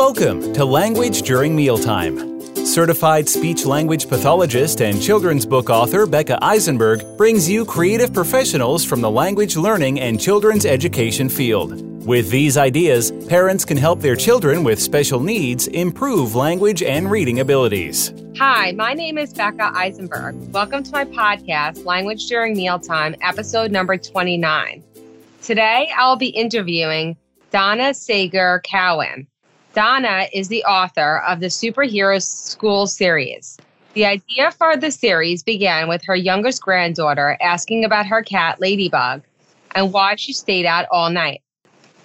Welcome to Language During Mealtime. Certified speech language pathologist and children's book author Becca Eisenberg brings you creative professionals from the language learning and children's education field. With these ideas, parents can help their children with special needs improve language and reading abilities. Hi, my name is Becca Eisenberg. Welcome to my podcast, Language During Mealtime, episode number 29. Today, I'll be interviewing Donna Sager Cowan. Donna is the author of the Superhero School series. The idea for the series began with her youngest granddaughter asking about her cat, Ladybug, and why she stayed out all night.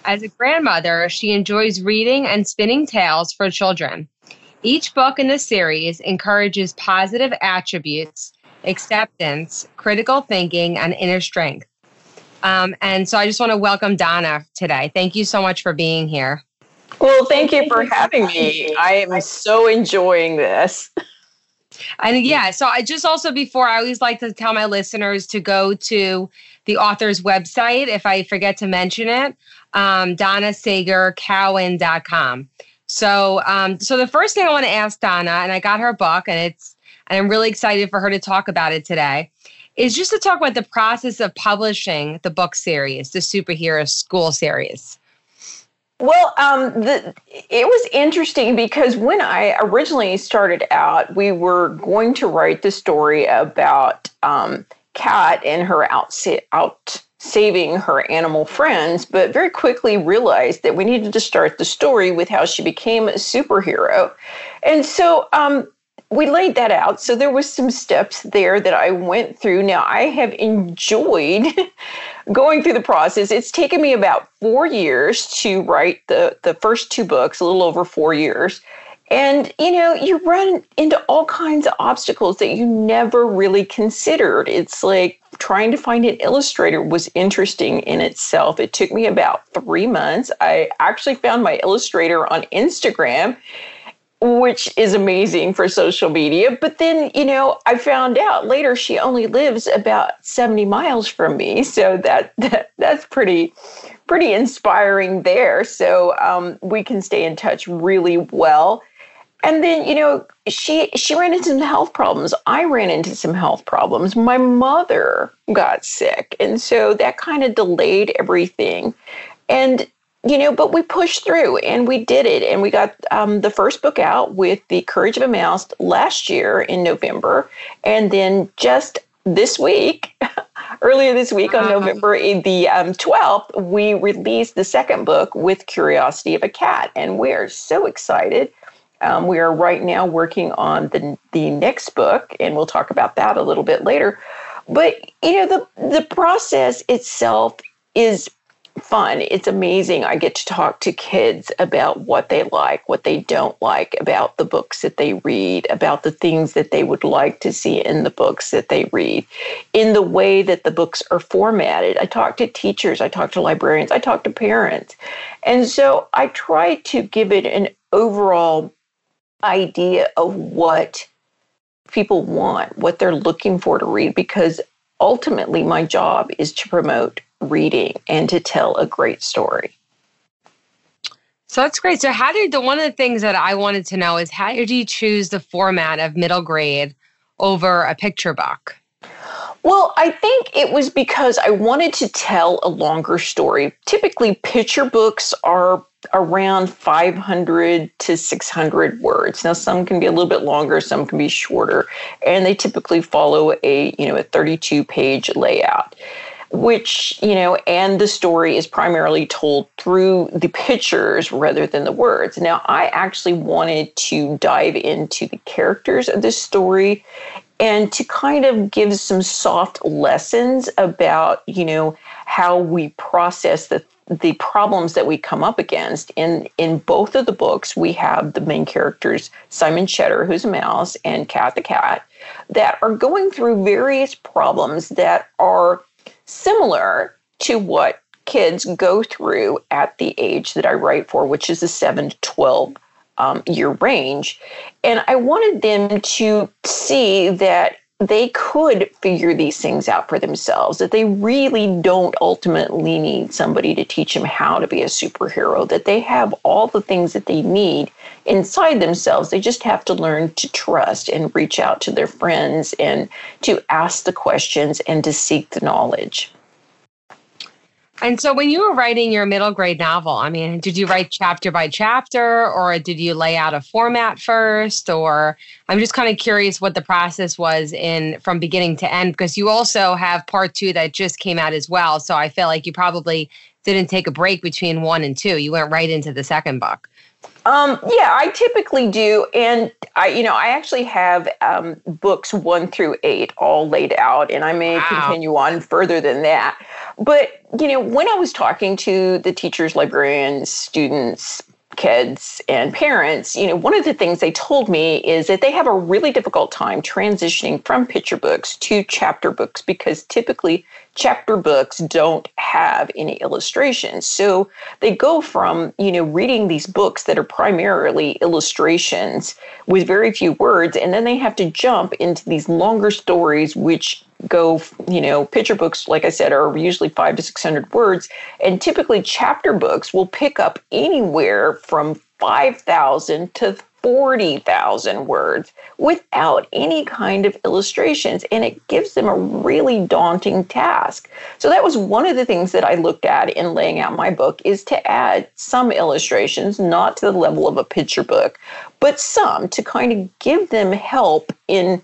As a grandmother, she enjoys reading and spinning tales for children. Each book in the series encourages positive attributes, acceptance, critical thinking, and inner strength. Um, and so I just want to welcome Donna today. Thank you so much for being here. Well, thank you for having me. I am so enjoying this. And yeah, so I just also before I always like to tell my listeners to go to the author's website if I forget to mention it, um, donnasagercowan.com. So, um, so the first thing I want to ask Donna, and I got her book, and it's, and I'm really excited for her to talk about it today, is just to talk about the process of publishing the book series, the superhero school series. Well, um, the, it was interesting because when I originally started out, we were going to write the story about um, Kat and her out, out saving her animal friends, but very quickly realized that we needed to start the story with how she became a superhero. And so um, we laid that out. So there was some steps there that I went through. Now I have enjoyed going through the process. It's taken me about four years to write the the first two books, a little over four years. And you know, you run into all kinds of obstacles that you never really considered. It's like trying to find an illustrator was interesting in itself. It took me about three months. I actually found my illustrator on Instagram which is amazing for social media. But then, you know, I found out later she only lives about 70 miles from me. So that, that that's pretty pretty inspiring there. So um, we can stay in touch really well. And then, you know, she she ran into some health problems. I ran into some health problems. My mother got sick. And so that kind of delayed everything. And you know, but we pushed through and we did it. And we got um, the first book out with The Courage of a Mouse last year in November. And then just this week, earlier this week on November the um, 12th, we released the second book with Curiosity of a Cat. And we are so excited. Um, we are right now working on the, the next book, and we'll talk about that a little bit later. But, you know, the, the process itself is fun. It's amazing. I get to talk to kids about what they like, what they don't like, about the books that they read, about the things that they would like to see in the books that they read, in the way that the books are formatted. I talk to teachers, I talk to librarians, I talk to parents. And so I try to give it an overall idea of what people want, what they're looking for to read, because ultimately my job is to promote reading and to tell a great story. So that's great. So how did the one of the things that I wanted to know is how did you choose the format of middle grade over a picture book? Well, I think it was because I wanted to tell a longer story. Typically, picture books are around 500 to 600 words. Now, some can be a little bit longer, some can be shorter, and they typically follow a you know a 32 page layout which, you know, and the story is primarily told through the pictures rather than the words. Now, I actually wanted to dive into the characters of this story and to kind of give some soft lessons about, you know, how we process the the problems that we come up against in in both of the books we have the main characters simon cheddar who's a mouse and cat the cat that are going through various problems that are similar to what kids go through at the age that I write for, which is the 7 to 12 um, year range. And I wanted them to see that they could figure these things out for themselves, that they really don't ultimately need somebody to teach them how to be a superhero, that they have all the things that they need inside themselves. They just have to learn to trust and reach out to their friends and to ask the questions and to seek the knowledge. And so when you were writing your middle grade novel, I mean, did you write chapter by chapter or did you lay out a format first or I'm just kind of curious what the process was in from beginning to end because you also have part 2 that just came out as well. So I feel like you probably didn't take a break between 1 and 2. You went right into the second book. Um, yeah, I typically do, and I, you know, I actually have um, books one through eight all laid out, and I may wow. continue on further than that. But you know, when I was talking to the teachers, librarians, students, kids and parents, you know, one of the things they told me is that they have a really difficult time transitioning from picture books to chapter books because typically chapter books don't have any illustrations. So they go from, you know, reading these books that are primarily illustrations with very few words, and then they have to jump into these longer stories, which go, you know, picture books, like I said, are usually five to 600 words. And typically chapter books will pick up anywhere from 5,000 to 40,000 words without any kind of illustrations. And it gives them a really daunting task. So that was one of the things that I looked at in laying out my book is to add some illustrations, not to the level of a picture book, but some to kind of give them help in,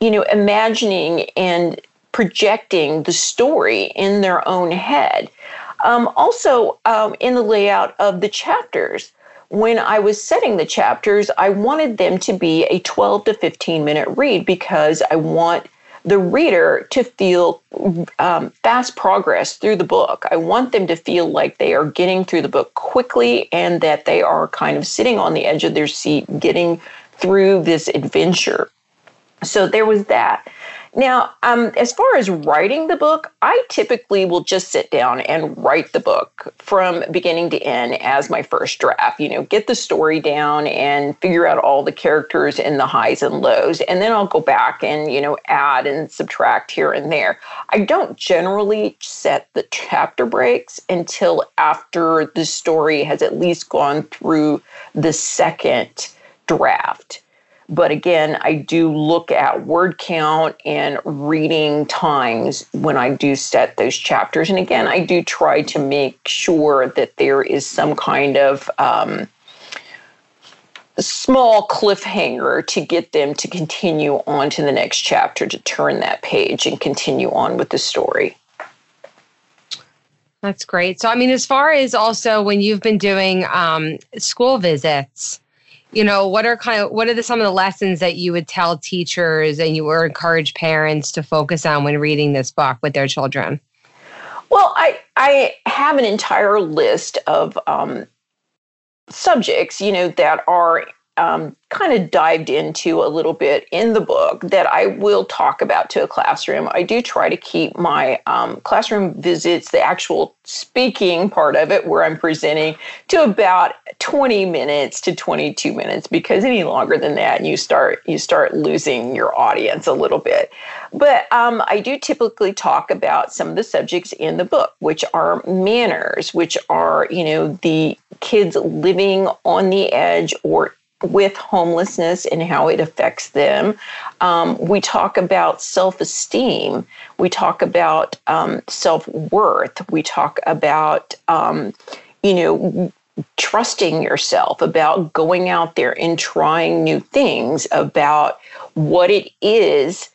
you know, imagining and projecting the story in their own head. Um, also, um, in the layout of the chapters, when I was setting the chapters, I wanted them to be a 12 to 15 minute read because I want the reader to feel um, fast progress through the book. I want them to feel like they are getting through the book quickly and that they are kind of sitting on the edge of their seat, getting through this adventure. So there was that. Now, um, as far as writing the book, I typically will just sit down and write the book from beginning to end as my first draft. You know, get the story down and figure out all the characters and the highs and lows. And then I'll go back and, you know, add and subtract here and there. I don't generally set the chapter breaks until after the story has at least gone through the second draft. But again, I do look at word count and reading times when I do set those chapters. And again, I do try to make sure that there is some kind of um, small cliffhanger to get them to continue on to the next chapter, to turn that page and continue on with the story. That's great. So, I mean, as far as also when you've been doing um, school visits, you know what are kind of what are the, some of the lessons that you would tell teachers and you would encourage parents to focus on when reading this book with their children? Well i i have an entire list of um, subjects you know that are um, kind of dived into a little bit in the book that I will talk about to a classroom. I do try to keep my um, classroom visits, the actual speaking part of it, where I'm presenting, to about 20 minutes to 22 minutes, because any longer than that, you start you start losing your audience a little bit. But um, I do typically talk about some of the subjects in the book, which are manners, which are you know the kids living on the edge or with homelessness and how it affects them. Um, we talk about self esteem. We talk about um, self worth. We talk about, um, you know, trusting yourself, about going out there and trying new things, about what it is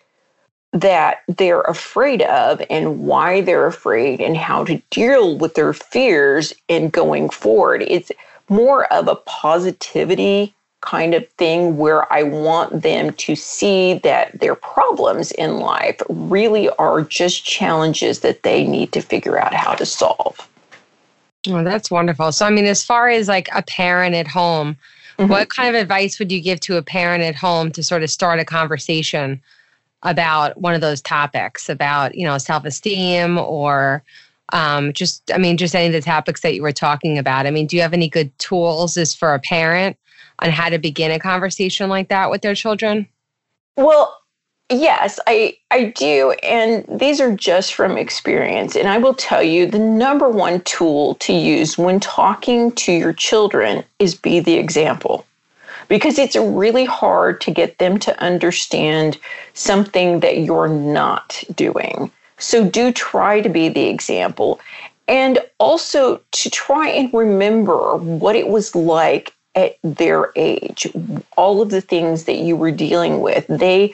that they're afraid of and why they're afraid and how to deal with their fears and going forward. It's more of a positivity kind of thing where I want them to see that their problems in life really are just challenges that they need to figure out how to solve. Well, that's wonderful. So, I mean, as far as like a parent at home, mm-hmm. what kind of advice would you give to a parent at home to sort of start a conversation about one of those topics about, you know, self esteem or um, just, I mean, just any of the topics that you were talking about? I mean, do you have any good tools as for a parent on how to begin a conversation like that with their children? Well, Yes, I I do and these are just from experience and I will tell you the number one tool to use when talking to your children is be the example. Because it's really hard to get them to understand something that you're not doing. So do try to be the example and also to try and remember what it was like at their age, all of the things that you were dealing with. They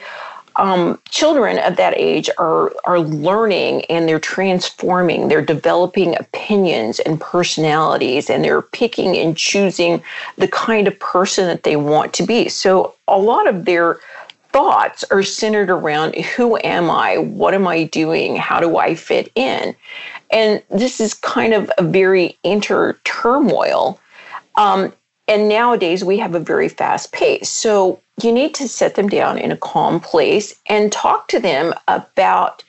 um, children of that age are are learning and they're transforming. They're developing opinions and personalities, and they're picking and choosing the kind of person that they want to be. So a lot of their thoughts are centered around who am I? What am I doing? How do I fit in? And this is kind of a very inter turmoil. Um, and nowadays we have a very fast pace. So you need to set them down in a calm place and talk to them about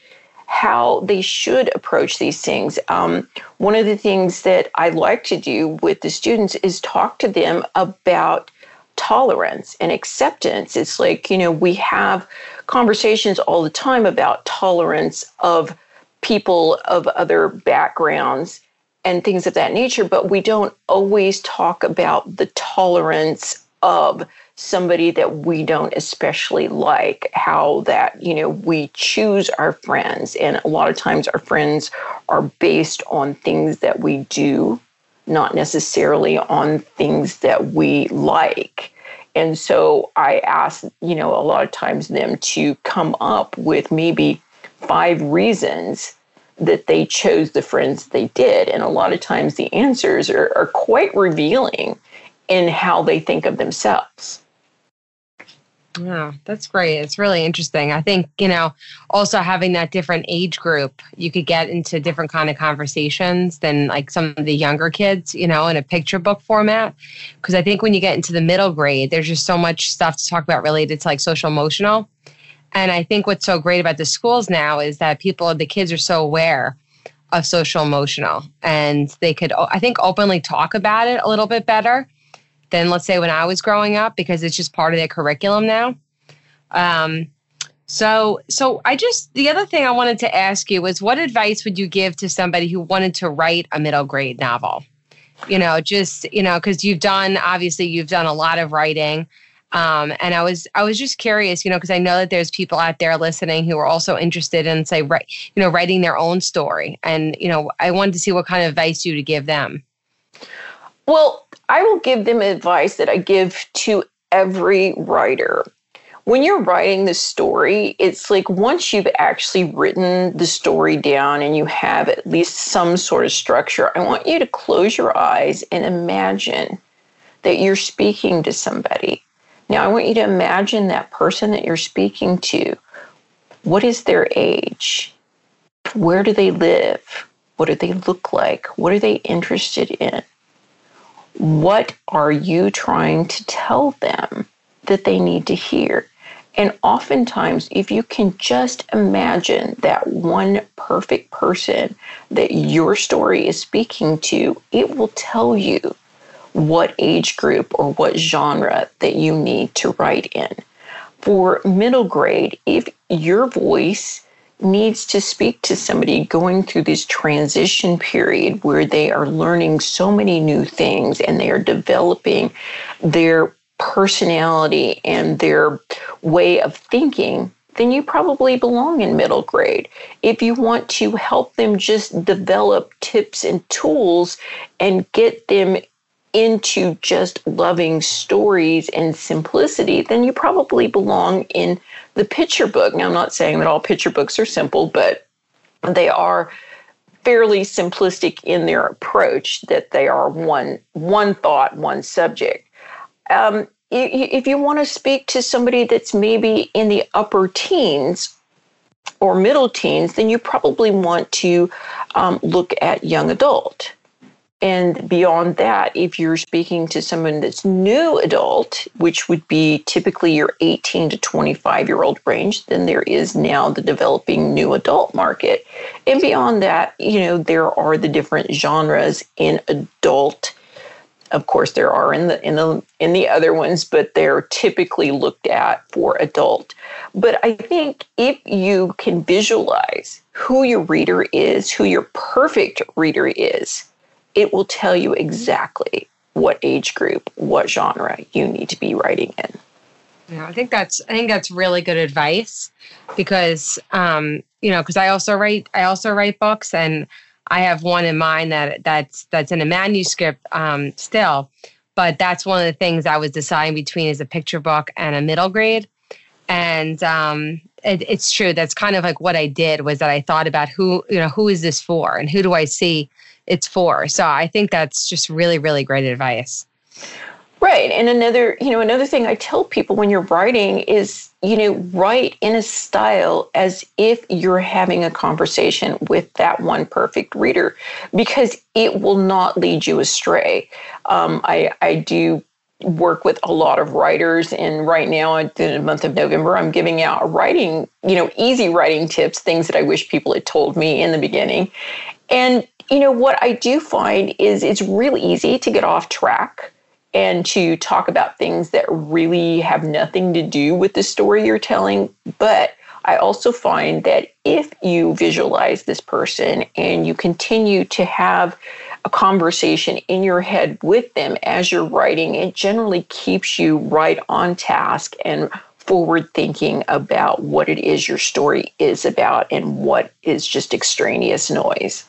how they should approach these things. Um, one of the things that I like to do with the students is talk to them about tolerance and acceptance. It's like, you know, we have conversations all the time about tolerance of people of other backgrounds and things of that nature, but we don't always talk about the tolerance of somebody that we don't especially like, how that, you know, we choose our friends. And a lot of times our friends are based on things that we do, not necessarily on things that we like. And so I ask, you know, a lot of times them to come up with maybe five reasons that they chose the friends they did. And a lot of times the answers are, are quite revealing in how they think of themselves. Yeah, that's great. It's really interesting. I think, you know, also having that different age group, you could get into different kind of conversations than like some of the younger kids, you know, in a picture book format. Because I think when you get into the middle grade, there's just so much stuff to talk about related to like social emotional. And I think what's so great about the schools now is that people, the kids are so aware of social emotional and they could, I think, openly talk about it a little bit better than let's say when I was growing up because it's just part of their curriculum now. Um, so, so I just the other thing I wanted to ask you was, what advice would you give to somebody who wanted to write a middle grade novel? You know, just you know, because you've done obviously you've done a lot of writing. Um, and I was I was just curious, you know, because I know that there's people out there listening who are also interested in say, right, you know, writing their own story. And you know, I wanted to see what kind of advice you to give them. Well, I will give them advice that I give to every writer. When you're writing the story, it's like once you've actually written the story down and you have at least some sort of structure, I want you to close your eyes and imagine that you're speaking to somebody. Now, I want you to imagine that person that you're speaking to. What is their age? Where do they live? What do they look like? What are they interested in? What are you trying to tell them that they need to hear? And oftentimes, if you can just imagine that one perfect person that your story is speaking to, it will tell you what age group or what genre that you need to write in. For middle grade, if your voice needs to speak to somebody going through this transition period where they are learning so many new things and they are developing their personality and their way of thinking, then you probably belong in middle grade. If you want to help them just develop tips and tools and get them into just loving stories and simplicity, then you probably belong in the picture book. Now, I'm not saying that all picture books are simple, but they are fairly simplistic in their approach that they are one one thought one subject um, if you want to speak to somebody that's maybe in the upper teens or middle teens then you probably want to um, look at young adult and beyond that, if you're speaking to someone that's new adult, which would be typically your 18 to 25 year old range, then there is now the developing new adult market. And beyond that, you know, there are the different genres in adult of course there are in the in the in the other ones but they're typically looked at for adult but i think if you can visualize who your reader is who your perfect reader is it will tell you exactly what age group what genre you need to be writing in yeah, I think that's I think that's really good advice because um, you know, because I also write I also write books and I have one in mind that that's that's in a manuscript um, still, but that's one of the things I was deciding between is a picture book and a middle grade, and um, it, it's true. That's kind of like what I did was that I thought about who you know who is this for and who do I see it's for. So I think that's just really really great advice. Right. And another, you know, another thing I tell people when you're writing is, you know, write in a style as if you're having a conversation with that one perfect reader because it will not lead you astray. Um, I, I do work with a lot of writers and right now in the month of november i'm giving out writing you know easy writing tips things that i wish people had told me in the beginning and you know what i do find is it's really easy to get off track and to talk about things that really have nothing to do with the story you're telling. But I also find that if you visualize this person and you continue to have a conversation in your head with them as you're writing, it generally keeps you right on task and forward thinking about what it is your story is about and what is just extraneous noise.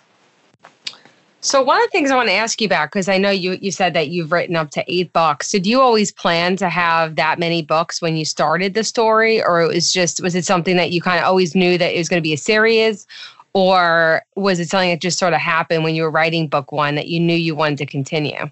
So one of the things I want to ask you about, because I know you you said that you've written up to eight books. Did you always plan to have that many books when you started the story, or it was just was it something that you kind of always knew that it was going to be a series, or was it something that just sort of happened when you were writing book one that you knew you wanted to continue?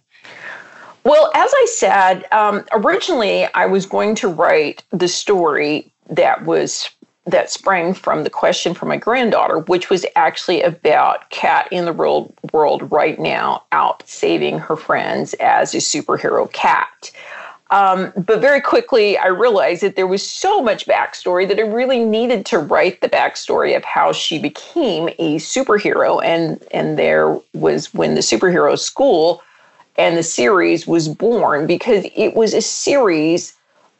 Well, as I said, um, originally I was going to write the story that was that sprang from the question from my granddaughter, which was actually about Cat in the real world right now out saving her friends as a superhero cat. Um, but very quickly, I realized that there was so much backstory that I really needed to write the backstory of how she became a superhero. And, and there was when the superhero school and the series was born because it was a series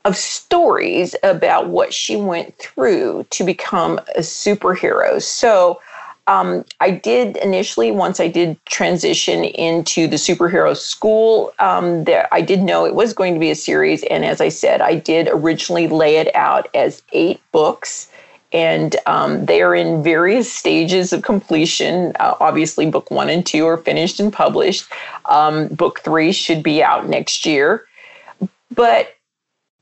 of stories about what she went through to become a superhero. So um, I did initially, once I did transition into the superhero school, um, there, I did know it was going to be a series. And as I said, I did originally lay it out as eight books. And um, they are in various stages of completion. Uh, obviously, book one and two are finished and published. Um, book three should be out next year. But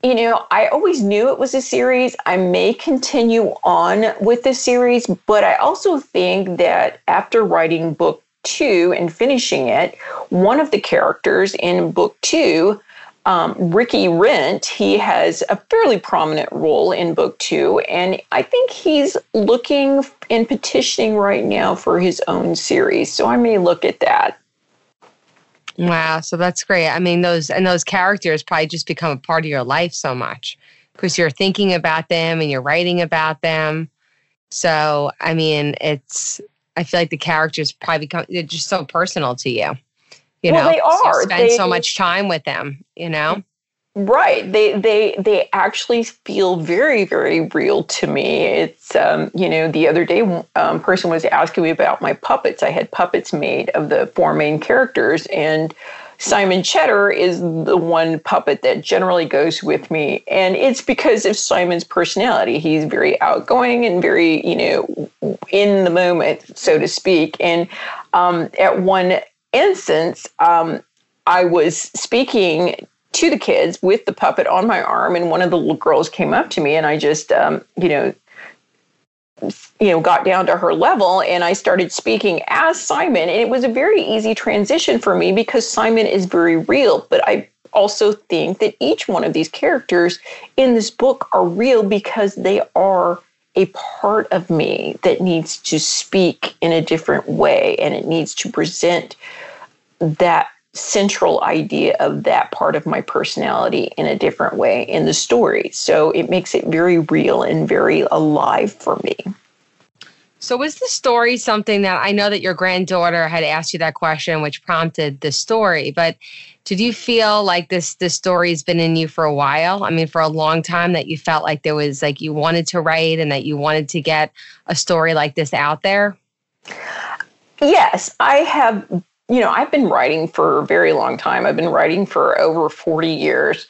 you know, I always knew it was a series. I may continue on with the series, but I also think that after writing book two and finishing it, one of the characters in book two, um, Ricky Rent, he has a fairly prominent role in book two. And I think he's looking and petitioning right now for his own series. So I may look at that. Wow, so that's great. I mean, those and those characters probably just become a part of your life so much because you're thinking about them and you're writing about them. So, I mean, it's I feel like the characters probably become they're just so personal to you. You well, know, they are. So spend they, so much time with them. You know. Right. They they they actually feel very very real to me. It's um, you know the other day um, person was asking me about my puppets. I had puppets made of the four main characters, and Simon Cheddar is the one puppet that generally goes with me, and it's because of Simon's personality. He's very outgoing and very you know in the moment, so to speak. And um, at one instance, um, I was speaking to the kids with the puppet on my arm, and one of the little girls came up to me, and I just, um, you know, you know, got down to her level, and I started speaking as Simon, and it was a very easy transition for me because Simon is very real, but I also think that each one of these characters in this book are real because they are a part of me that needs to speak in a different way and it needs to present that central idea of that part of my personality in a different way in the story. So it makes it very real and very alive for me. So, was the story something that I know that your granddaughter had asked you that question, which prompted the story? But did you feel like this this story's been in you for a while? I mean, for a long time, that you felt like there was like you wanted to write and that you wanted to get a story like this out there? Yes, I have. You know, I've been writing for a very long time. I've been writing for over 40 years.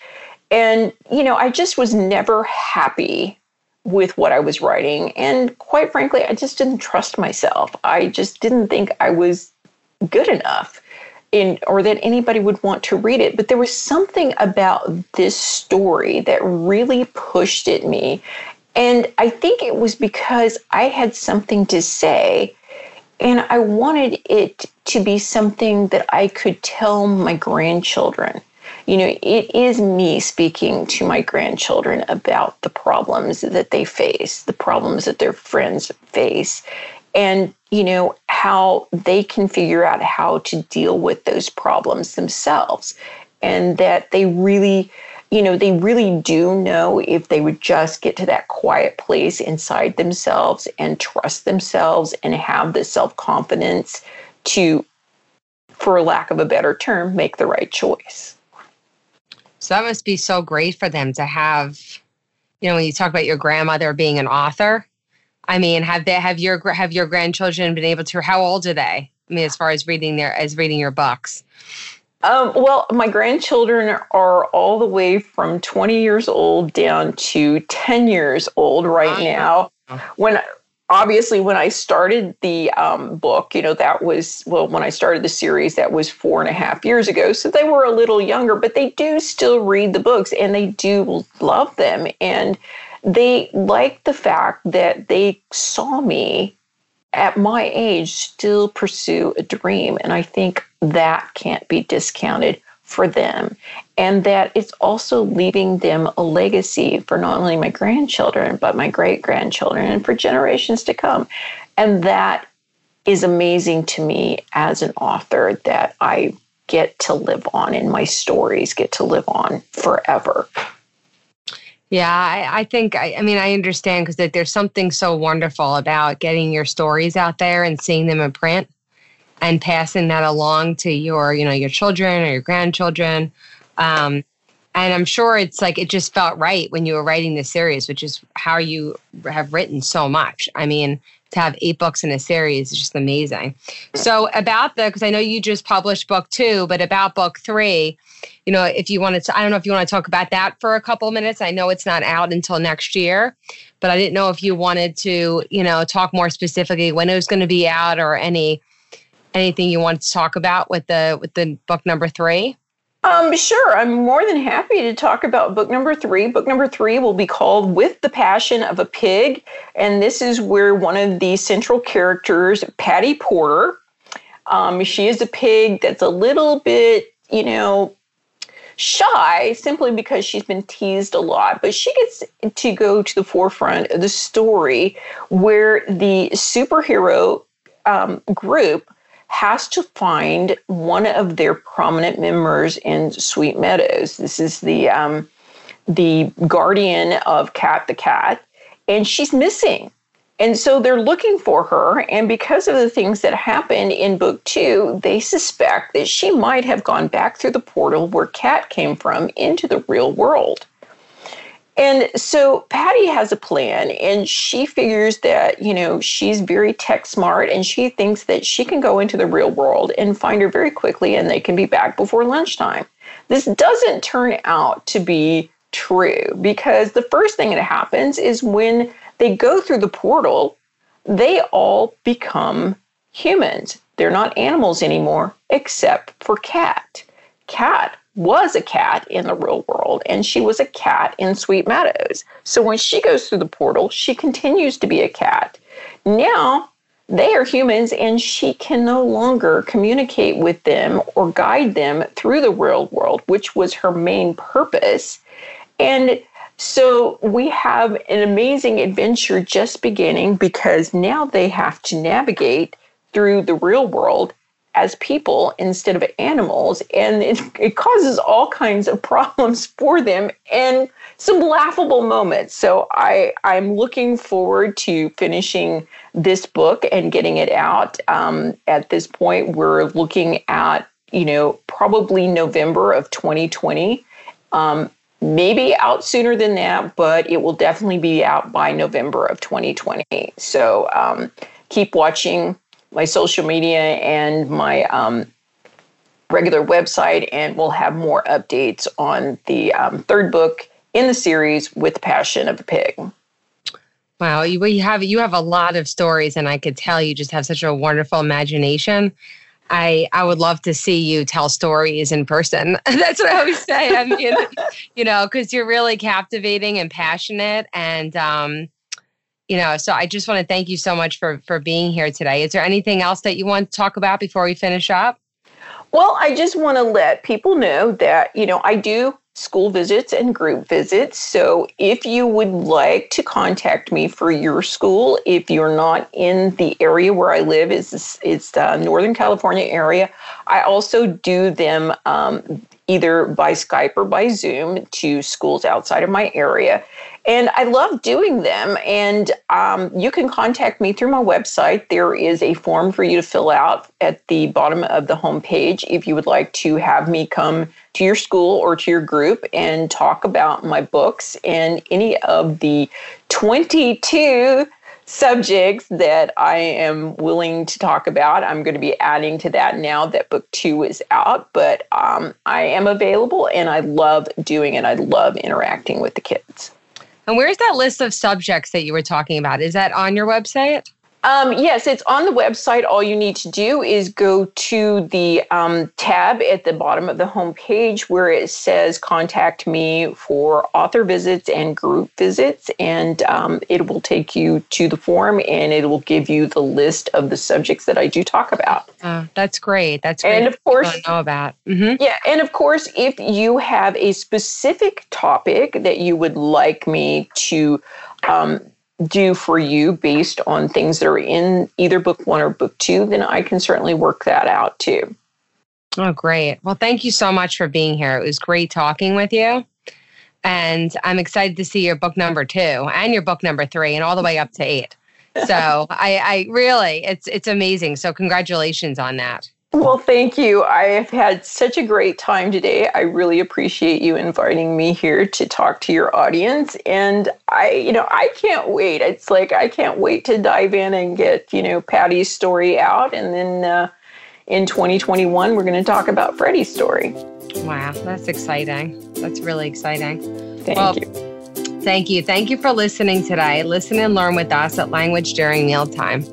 And, you know, I just was never happy with what I was writing. And quite frankly, I just didn't trust myself. I just didn't think I was good enough in or that anybody would want to read it. But there was something about this story that really pushed at me. And I think it was because I had something to say and I wanted it to be something that I could tell my grandchildren you know, it is me speaking to my grandchildren about the problems that they face, the problems that their friends face, and, you know, how they can figure out how to deal with those problems themselves. And that they really, you know, they really do know if they would just get to that quiet place inside themselves and trust themselves and have the self confidence to, for lack of a better term, make the right choice. So that must be so great for them to have, you know, when you talk about your grandmother being an author. I mean, have they have your have your grandchildren been able to? How old are they? I mean, as far as reading their as reading your books. Um, well, my grandchildren are all the way from 20 years old down to 10 years old right now. When obviously when i started the um, book you know that was well when i started the series that was four and a half years ago. So they were a little younger but they do still read the books and they do love them. And they like the fact that they saw me at my age still pursue a dream. And i think that can't be discounted for them and that it's also leaving them a legacy for not only my grandchildren but my great grandchildren and for generations to come. And that is amazing to me as an author that i get to live on and my stories get to live on forever. Yeah, I, I think I, I, mean I understand because there's something so wonderful about getting your stories out there and seeing them in print and passing that along to your you know your children or your grandchildren. Um, and i'm sure it's like it just felt right when you were writing the series which is how you have written so much. I mean to have eight books in a series is just amazing. So about the because i know you just published book two but about book three you know if you wanted to i don't know if you want to talk about that for a couple minutes. I know it's not out until next year but i didn't know if you wanted to you know talk more specifically when it was going to be out or any anything you want to talk about with the with the book number three? Um, sure. I'm more than happy to talk about book number three. Book number three will be called With the Passion of a Pig. And this is where one of the central characters, Patty Porter, um, she is a pig that's a little bit, you know, shy simply because she's been teased a lot. But she gets to go to the forefront of the story where the superhero um, group has to find one of their prominent members in Sweet Meadows. This is the um, the guardian of Cat the cat, and she's missing. And so they're looking for her. And because of the things that happened in book two, they suspect that she might have gone back through the portal where Cat came from into the real world. And so Patty has a plan and she figures that, you know, she's very tech smart and she thinks that she can go into the real world and find her very quickly and they can be back before lunchtime. This doesn't turn out to be true because the first thing that happens is when they go through the portal, they all become humans. They're not animals anymore, except for Cat. Cat was a cat in the real world and she was a cat in Sweet Meadows. So when she goes through the portal, she continues to be a cat. Now they are humans and she can no longer communicate with them or guide them through the real world, which was her main purpose. And so we have an amazing adventure just beginning because now they have to navigate through the real world as people instead of animals. And it, it causes all kinds of problems for them and some laughable moments. So I, I'm looking forward to finishing this book and getting it out. Um, at this point, we're looking at, you know, probably November of 2020. Um, maybe out sooner than that, but it will definitely be out by November of 2020. So um, keep watching my social media and my um, regular website, and we'll have more updates on the um, third book in the series with Passion of the Pig. Wow, you, you have you have a lot of stories, and I could tell you just have such a wonderful imagination. I I would love to see you tell stories in person. That's what I always say. I mean, you know, because you're really captivating and passionate, and um, you know, so I just want to thank you so much for for being here today. Is there anything else that you want to talk about before we finish up? Well, I just want to let people know that you know I do school visits and group visits. So if you would like to contact me for your school, if you're not in the area where I live, is it's the Northern California area. I also do them um, either by Skype or by Zoom to schools outside of my area. And I love doing them. And um, you can contact me through my website. There is a form for you to fill out at the bottom of the homepage if you would like to have me come to your school or to your group and talk about my books and any of the 22 subjects that I am willing to talk about. I'm going to be adding to that now that book two is out, but um, I am available and I love doing it. I love interacting with the kids. And where's that list of subjects that you were talking about? Is that on your website? Um, yes, it's on the website. All you need to do is go to the um, tab at the bottom of the homepage where it says contact me for author visits and group visits. And um, it will take you to the form and it will give you the list of the subjects that I do talk about. Oh, that's great. That's great. And of course, know about. Mm-hmm. Yeah. And of course, if you have a specific topic that you would like me to um, do for you based on things that are in either book one or book two, then I can certainly work that out too. Oh, great. Well, thank you so much for being here. It was great talking with you. And I'm excited to see your book number two and your book number three and all the way up to eight. So I, I really, it's it's amazing. So congratulations on that. Well, thank you. I have had such a great time today. I really appreciate you inviting me here to talk to your audience. And I, you know, I can't wait. It's like I can't wait to dive in and get, you know, Patty's story out. And then uh, in 2021, we're going to talk about Freddie's story. Wow, that's exciting. That's really exciting. Thank well, you. Thank you. Thank you for listening today. Listen and learn with us at Language During Mealtime.